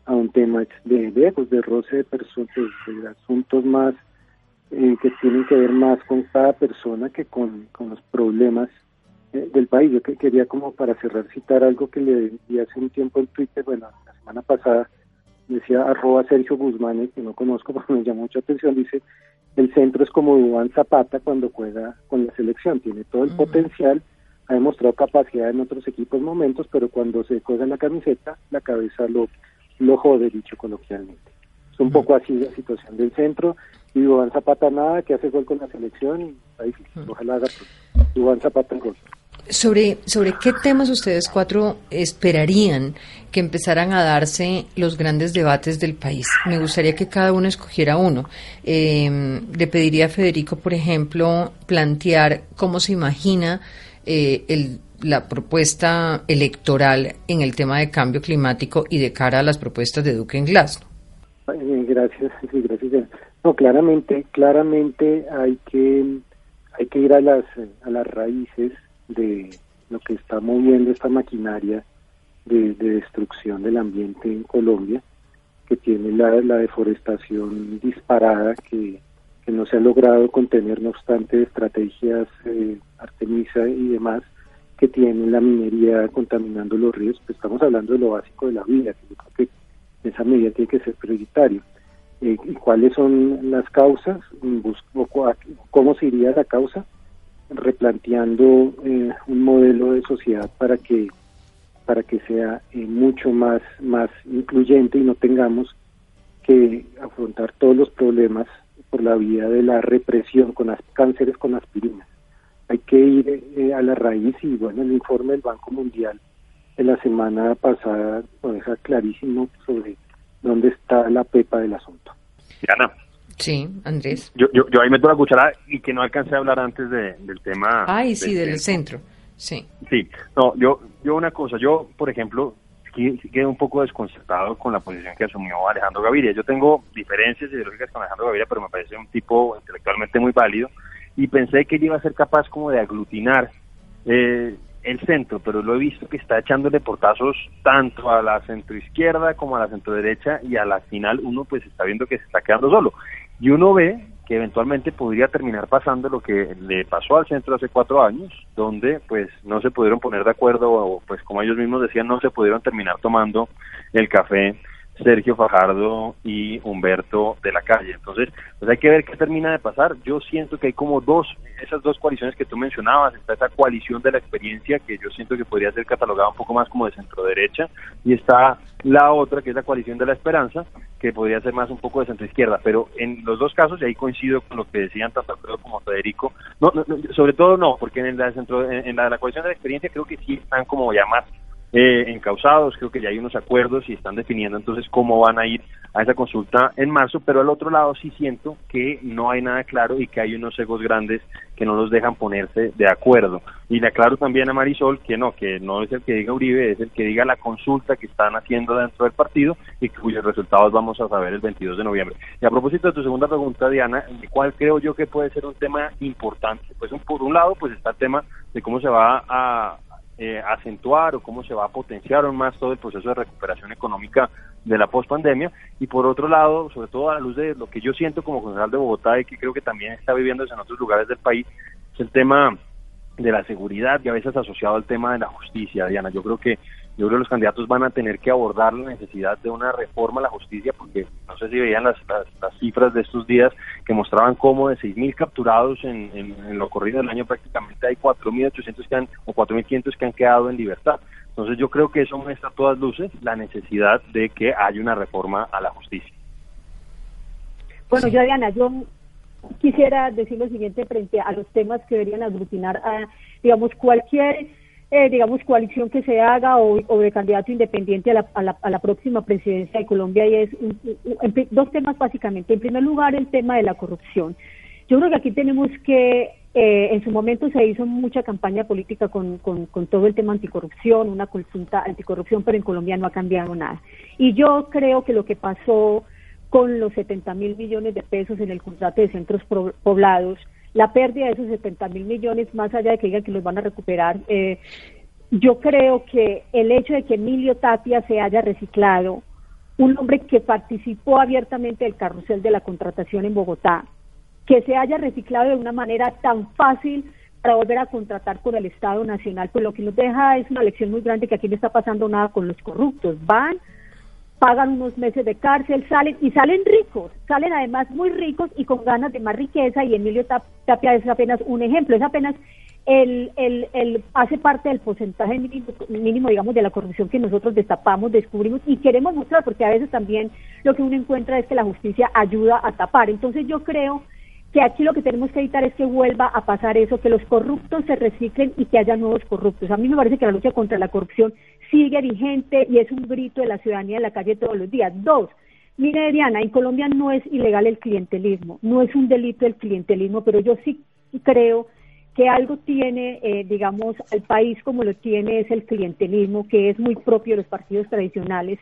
a un tema de, de egos, de roce de personas, de, de asuntos más eh, que tienen que ver más con cada persona que con, con los problemas eh, del país. Yo que quería como para cerrar citar algo que le di hace un tiempo en Twitter, bueno, la semana pasada decía arroba Sergio Guzmán, que no conozco, pero me llamó mucha atención, dice, el centro es como Duván Zapata cuando juega con la selección, tiene todo el potencial, ha demostrado capacidad en otros equipos momentos, pero cuando se juega en la camiseta, la cabeza lo, lo jode, dicho coloquialmente. Es un Ujú. poco así la situación del centro, y Duván Zapata nada, que hace gol con la selección, y está difícil, ojalá haga. Duván Zapata el gol. ¿Sobre, ¿Sobre qué temas ustedes cuatro esperarían que empezaran a darse los grandes debates del país? Me gustaría que cada uno escogiera uno. Eh, le pediría a Federico, por ejemplo, plantear cómo se imagina eh, el, la propuesta electoral en el tema de cambio climático y de cara a las propuestas de Duque en Glasgow. Eh, gracias, gracias. No, claramente, claramente hay que hay que ir a las a las raíces de lo que está moviendo esta maquinaria de, de destrucción del ambiente en Colombia, que tiene la, la deforestación disparada que, que no se ha logrado contener, no obstante, estrategias eh, Artemisa y demás que tienen la minería contaminando los ríos, pues estamos hablando de lo básico de la vida, que yo creo que esa medida tiene que ser prioritario. Eh, ¿Y cuáles son las causas? Mm, ¿Cómo se iría la causa? Replanteando eh, un modelo de sociedad para que para que sea eh, mucho más más incluyente y no tengamos que afrontar todos los problemas por la vía de la represión con las cánceres con aspirina. Hay que ir eh, a la raíz y bueno, el informe del Banco Mundial de la semana pasada lo deja clarísimo sobre dónde está la pepa del asunto. Diana, Sí, Andrés. yo, yo, yo ahí meto la cuchara y que no alcancé a hablar antes de- del tema. Ay, sí, del del centro. Sí. Sí, no, yo, yo una cosa, yo, por ejemplo, quedé un poco desconcertado con la posición que asumió Alejandro Gaviria. Yo tengo diferencias ideológicas con Alejandro Gaviria, pero me parece un tipo intelectualmente muy válido y pensé que él iba a ser capaz como de aglutinar eh, el centro, pero lo he visto que está echándole portazos tanto a la centroizquierda como a la centroderecha y a la final uno pues está viendo que se está quedando solo. Y uno ve que eventualmente podría terminar pasando lo que le pasó al centro hace cuatro años, donde pues no se pudieron poner de acuerdo o pues como ellos mismos decían no se pudieron terminar tomando el café Sergio Fajardo y Humberto de la Calle. Entonces, pues hay que ver qué termina de pasar. Yo siento que hay como dos, esas dos coaliciones que tú mencionabas, está esa coalición de la experiencia que yo siento que podría ser catalogada un poco más como de centro derecha y está la otra que es la coalición de la esperanza que podría ser más un poco de centro izquierda, pero en los dos casos, y ahí coincido con lo que decían tanto Alfredo como Federico, no, no, no, sobre todo no, porque en la, centro, en, en la, la coalición de la experiencia creo que sí están como ya eh, encausados, creo que ya hay unos acuerdos y están definiendo entonces cómo van a ir a esa consulta en marzo, pero al otro lado sí siento que no hay nada claro y que hay unos egos grandes que no los dejan ponerse de acuerdo. Y le aclaro también a Marisol que no, que no es el que diga Uribe, es el que diga la consulta que están haciendo dentro del partido y cuyos resultados vamos a saber el 22 de noviembre. Y a propósito de tu segunda pregunta, Diana, ¿cuál creo yo que puede ser un tema importante? Pues un- por un lado, pues está el tema de cómo se va a eh, acentuar o cómo se va a potenciar aún más todo el proceso de recuperación económica de la pospandemia y por otro lado, sobre todo a la luz de lo que yo siento como concejal de Bogotá y que creo que también está viviendo en otros lugares del país, es el tema de la seguridad y a veces asociado al tema de la justicia, Diana. Yo creo que yo creo que los candidatos van a tener que abordar la necesidad de una reforma a la justicia, porque no sé si veían las, las, cifras de estos días que mostraban cómo de 6.000 capturados en, en, lo corrido del año prácticamente hay 4.800 que han, o 4.500 que han quedado en libertad. Entonces yo creo que eso muestra a todas luces la necesidad de que haya una reforma a la justicia. Bueno, yo Diana, yo quisiera decir lo siguiente frente a los temas que deberían aglutinar a, digamos, cualquier eh, digamos, coalición que se haga o, de candidato independiente a la, a, la, a la, próxima presidencia de Colombia y es dos temas básicamente. En primer lugar, el tema de la corrupción. Yo creo que aquí tenemos que, eh, en su momento se hizo mucha campaña política con, con, con, todo el tema anticorrupción, una consulta anticorrupción, pero en Colombia no ha cambiado nada. Y yo creo que lo que pasó con los 70 mil millones de pesos en el contrato de centros poblados, la pérdida de esos 70 mil millones, más allá de que digan que los van a recuperar, eh, yo creo que el hecho de que Emilio Tapia se haya reciclado, un hombre que participó abiertamente del carrusel de la contratación en Bogotá, que se haya reciclado de una manera tan fácil para volver a contratar con el Estado Nacional, pues lo que nos deja es una lección muy grande que aquí no está pasando nada con los corruptos. Van, pagan unos meses de cárcel, salen y salen ricos, salen además muy ricos y con ganas de más riqueza y Emilio Tapia es apenas un ejemplo, es apenas el, el, el hace parte del porcentaje mínimo, mínimo, digamos, de la corrupción que nosotros destapamos, descubrimos y queremos mostrar, porque a veces también lo que uno encuentra es que la justicia ayuda a tapar. Entonces yo creo que aquí lo que tenemos que evitar es que vuelva a pasar eso, que los corruptos se reciclen y que haya nuevos corruptos. A mí me parece que la lucha contra la corrupción sigue vigente y es un grito de la ciudadanía en la calle todos los días. Dos, mire Diana, en Colombia no es ilegal el clientelismo, no es un delito el clientelismo, pero yo sí creo que algo tiene, eh, digamos, al país como lo tiene es el clientelismo, que es muy propio de los partidos tradicionales.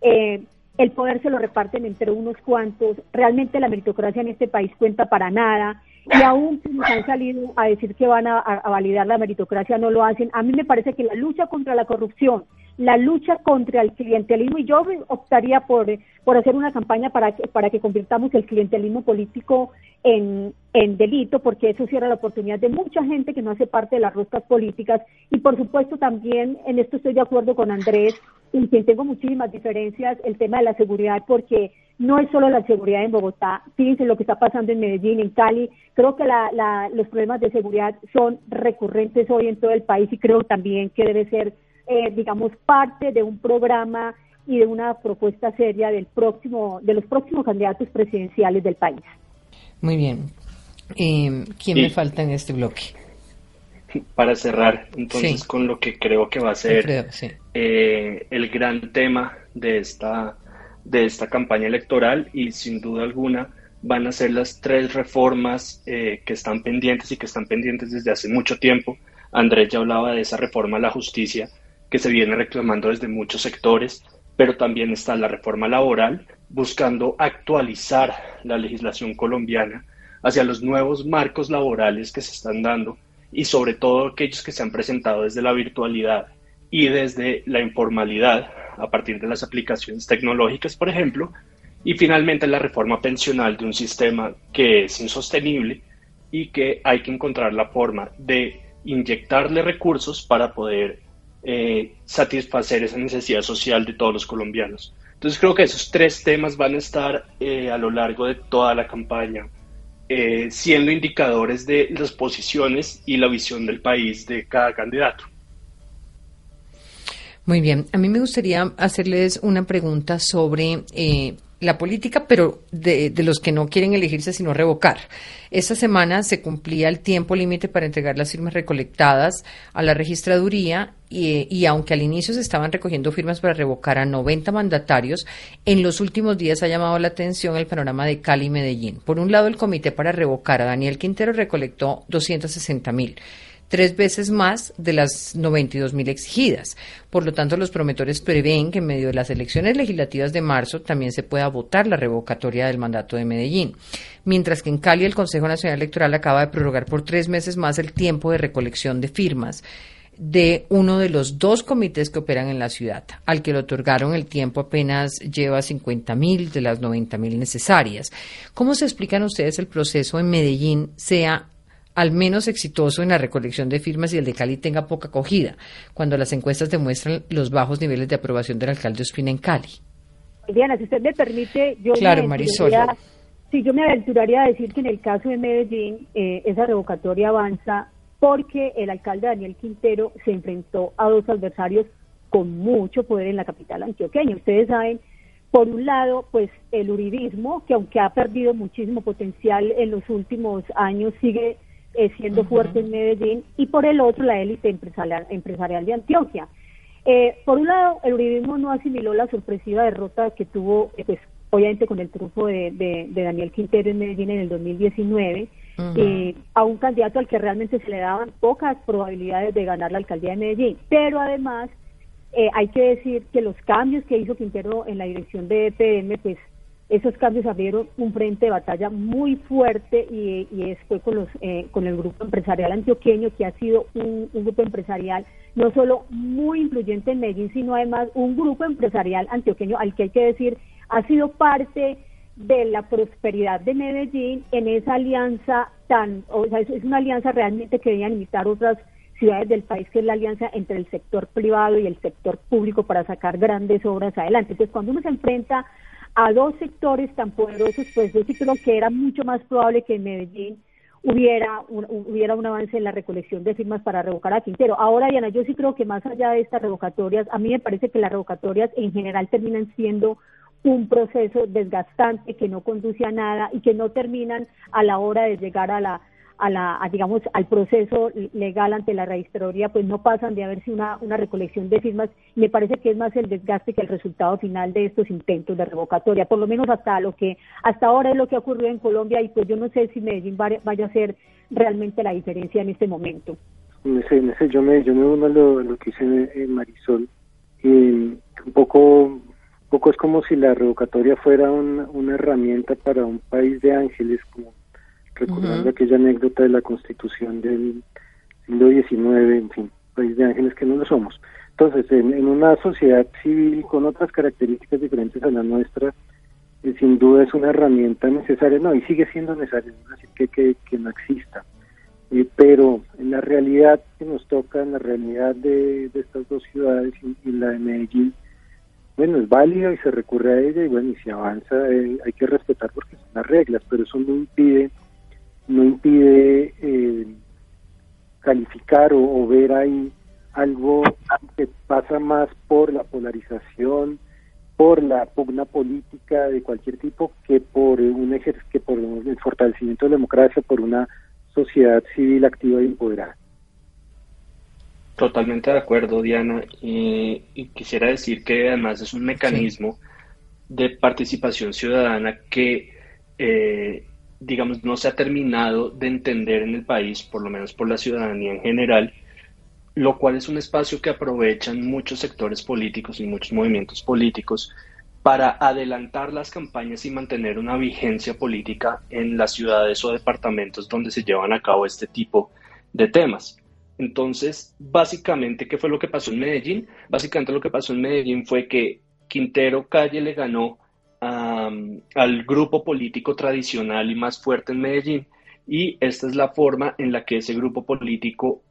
Eh, el poder se lo reparten entre unos cuantos, realmente la meritocracia en este país cuenta para nada, y aún si han salido a decir que van a, validar la meritocracia, no lo hacen. A mí me parece que la lucha contra la corrupción, la lucha contra el clientelismo, y yo optaría por, por hacer una campaña para que, para que convirtamos el clientelismo político en, en delito, porque eso cierra la oportunidad de mucha gente que no hace parte de las roscas políticas. Y por supuesto también, en esto estoy de acuerdo con Andrés, en quien tengo muchísimas diferencias, el tema de la seguridad, porque no es solo la seguridad en Bogotá, fíjense lo que está pasando en Medellín, en Cali, creo que los problemas de seguridad son recurrentes hoy en todo el país y creo también que debe ser, eh, digamos, parte de un programa y de una propuesta seria del próximo, de los próximos candidatos presidenciales del país. Muy bien. Eh, ¿Quién me falta en este bloque? Para cerrar, entonces, con lo que creo que va a ser eh, el gran tema de esta de esta campaña electoral y sin duda alguna van a ser las tres reformas eh, que están pendientes y que están pendientes desde hace mucho tiempo. Andrés ya hablaba de esa reforma a la justicia que se viene reclamando desde muchos sectores, pero también está la reforma laboral buscando actualizar la legislación colombiana hacia los nuevos marcos laborales que se están dando y sobre todo aquellos que se han presentado desde la virtualidad y desde la informalidad a partir de las aplicaciones tecnológicas, por ejemplo, y finalmente la reforma pensional de un sistema que es insostenible y que hay que encontrar la forma de inyectarle recursos para poder eh, satisfacer esa necesidad social de todos los colombianos. Entonces creo que esos tres temas van a estar eh, a lo largo de toda la campaña eh, siendo indicadores de las posiciones y la visión del país de cada candidato. Muy bien, a mí me gustaría hacerles una pregunta sobre la política, pero de, los que no quieren elegirse sino revocar. Esta semana se cumplía el tiempo límite para entregar las firmas recolectadas a la registraduría y, y, aunque al inicio se estaban recogiendo firmas para revocar a 90 mandatarios, en los últimos días ha llamado la atención el panorama de Cali y Medellín. Por un lado, el comité para revocar a Daniel Quintero recolectó 260 mil tres veces más de las 92 mil exigidas. Por lo tanto, los promotores prevén que en medio de las elecciones legislativas de marzo también se pueda votar la revocatoria del mandato de Medellín. Mientras que en Cali el Consejo Nacional Electoral acaba de prorrogar por tres meses más el tiempo de recolección de firmas. de uno de los dos comités que operan en la ciudad, al que le otorgaron el tiempo apenas lleva 50 mil de las 90 mil necesarias. ¿Cómo se explican ustedes el proceso en Medellín sea al menos exitoso en la recolección de firmas y el de Cali tenga poca acogida, cuando las encuestas demuestran los bajos niveles de aprobación del alcalde Ospina en Cali? Diana, si usted me permite, yo claro, me Marisol. Sí, yo me aventuraría a decir que en el caso de Medellín eh, esa revocatoria avanza porque el alcalde Daniel Quintero se enfrentó a dos adversarios con mucho poder en la capital antioqueña. Ustedes saben, por un lado, pues el uribismo, que aunque ha perdido muchísimo potencial en los últimos años, sigue eh, siendo fuerte en Medellín, y por el otro, la élite empresarial, empresarial de Antioquia. Eh, por un lado, el uribismo no asimiló la sorpresiva derrota que tuvo, eh, pues, obviamente con el triunfo de, de, Daniel Quintero en Medellín en el 2019, eh, a un candidato al que realmente se le daban pocas probabilidades de ganar la alcaldía de Medellín. Pero además, eh, hay que decir que los cambios que hizo Quintero en la dirección de EPM, pues esos cambios abrieron un frente de batalla muy fuerte y, y fue con, los, eh, con el grupo empresarial antioqueño, que ha sido un, grupo empresarial no solo muy influyente en Medellín, sino además un grupo empresarial antioqueño al que hay que decir ha sido parte de la prosperidad de Medellín en esa alianza tan, o sea, es una alianza realmente que debían imitar otras ciudades del país, que es la alianza entre el sector privado y el sector público para sacar grandes obras adelante. Entonces, cuando uno se enfrenta a dos sectores tan poderosos, pues yo sí creo que era mucho más probable que en Medellín hubiera un, hubiera un avance en la recolección de firmas para revocar a Quintero. Ahora, Diana, yo sí creo que más allá de estas revocatorias, a mí me parece que las revocatorias en general terminan siendo un proceso desgastante que no conduce a nada y que no terminan a la hora de llegar a la a la digamos al proceso legal ante la registraduría pues no pasan de haberse una una recolección de firmas. Me parece que es más el desgaste que el resultado final de estos intentos de revocatoria. Por lo menos hasta lo que hasta ahora es lo que ha ocurrido en Colombia y pues yo no sé si Medellín vaya a ser realmente la diferencia en este momento. En ese, en ese yo me yo me uno a lo, que dice Marisol. Un poco poco es como si la revocatoria fuera una herramienta para un país de ángeles, como recordando aquella anécdota de la constitución del siglo XIX, en fin, país de ángeles que no lo somos. Entonces, en, una sociedad civil con otras características diferentes a la nuestra, eh, sin duda es una herramienta necesaria, no, y sigue siendo necesaria, no decir que, que, que no exista. Eh, pero en la realidad que nos toca, en la realidad de, estas dos ciudades y la de Medellín, bueno, es válida y se recurre a ella y bueno, y si avanza eh, hay que respetar porque son las reglas, pero eso no impide, no impide eh, calificar o, ver ahí algo que pasa más por la polarización, por la pugna política de cualquier tipo que por un que por el fortalecimiento de la democracia, por una sociedad civil activa y empoderada. Totalmente de acuerdo, Diana. y quisiera decir que además es un mecanismo de participación ciudadana que, eh, digamos, no se ha terminado de entender en el país, por lo menos por la ciudadanía en general, lo cual es un espacio que aprovechan muchos sectores políticos y muchos movimientos políticos para adelantar las campañas y mantener una vigencia política en las ciudades o departamentos donde se llevan a cabo este tipo de temas. Entonces, básicamente, ¿qué fue lo que pasó en Medellín? Básicamente lo que pasó en Medellín fue que Quintero Calle le ganó al grupo político tradicional y más fuerte en Medellín y esta es la forma en la que ese grupo político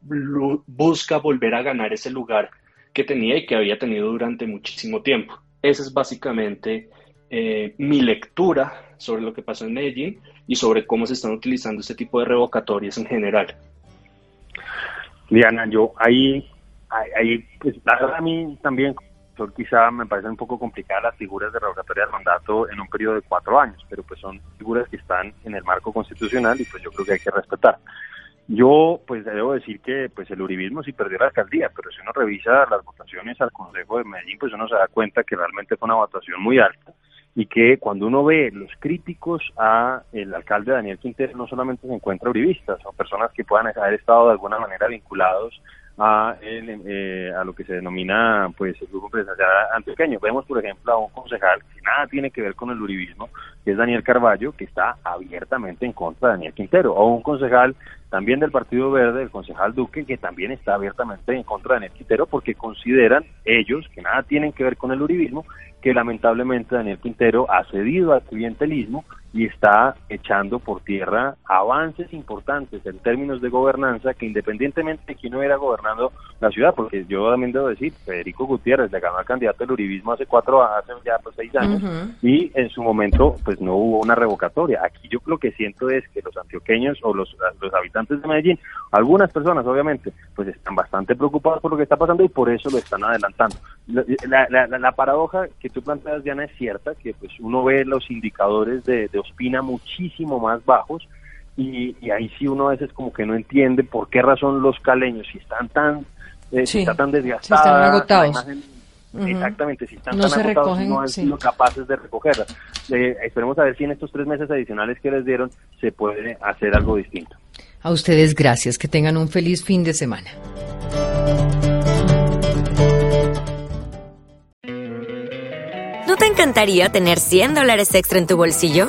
busca volver a ganar ese lugar que tenía y que había tenido durante muchísimo tiempo. Esa es básicamente eh, mi lectura sobre lo que pasó en Medellín y sobre cómo se están utilizando este tipo de revocatorias en general. Diana, yo ahí, ahí, pues, a mí también quizá me parecen un poco complicadas las figuras de revocatoria del mandato en un periodo de cuatro años, pero pues son figuras que están en el marco constitucional y pues yo creo que hay que respetar. Yo pues debo decir que pues el uribismo sí perdió la alcaldía, pero si uno revisa las votaciones al Consejo de Medellín, pues uno se da cuenta que realmente fue una votación muy alta y que cuando uno ve los críticos a el alcalde Daniel Quintero no solamente se encuentra uribistas, son personas que puedan haber estado de alguna manera vinculados a, eh, a lo que se denomina pues el grupo empresarial antioqueño. Vemos, por ejemplo, a un concejal que nada tiene que ver con el uribismo, que es Daniel Carballo, que está abiertamente en contra de Daniel Quintero, o un concejal también del Partido Verde, el concejal Duque, que también está abiertamente en contra de Daniel Quintero porque consideran ellos que nada tienen que ver con el uribismo, que lamentablemente Daniel Quintero ha cedido al clientelismo y está echando por tierra avances importantes en términos de gobernanza que independientemente de quién hubiera gobernando la ciudad, porque yo también debo decir, Federico Gutiérrez le ganó al candidato del uribismo hace cuatro, hace ya pues, seis años, y en su momento pues no hubo una revocatoria. Aquí yo lo que siento es que los antioqueños o los, los habitantes de Medellín, algunas personas obviamente, pues están bastante preocupados por lo que está pasando y por eso lo están adelantando. La, la, la, paradoja que tú planteas, Diana, es cierta, que pues uno ve los indicadores de, de Ospina muchísimo más bajos y, ahí sí uno a veces como que no entiende por qué razón los caleños, si están tan, eh, si están tan desgastados, están agotados. Exactamente, si están tan agotados, no han sido capaces de recogerlas. Eh, esperemos a ver si en estos tres meses adicionales que les dieron se puede hacer algo distinto. A ustedes gracias, que tengan un feliz fin de semana. ¿No te encantaría tener 100 dólares extra en tu bolsillo?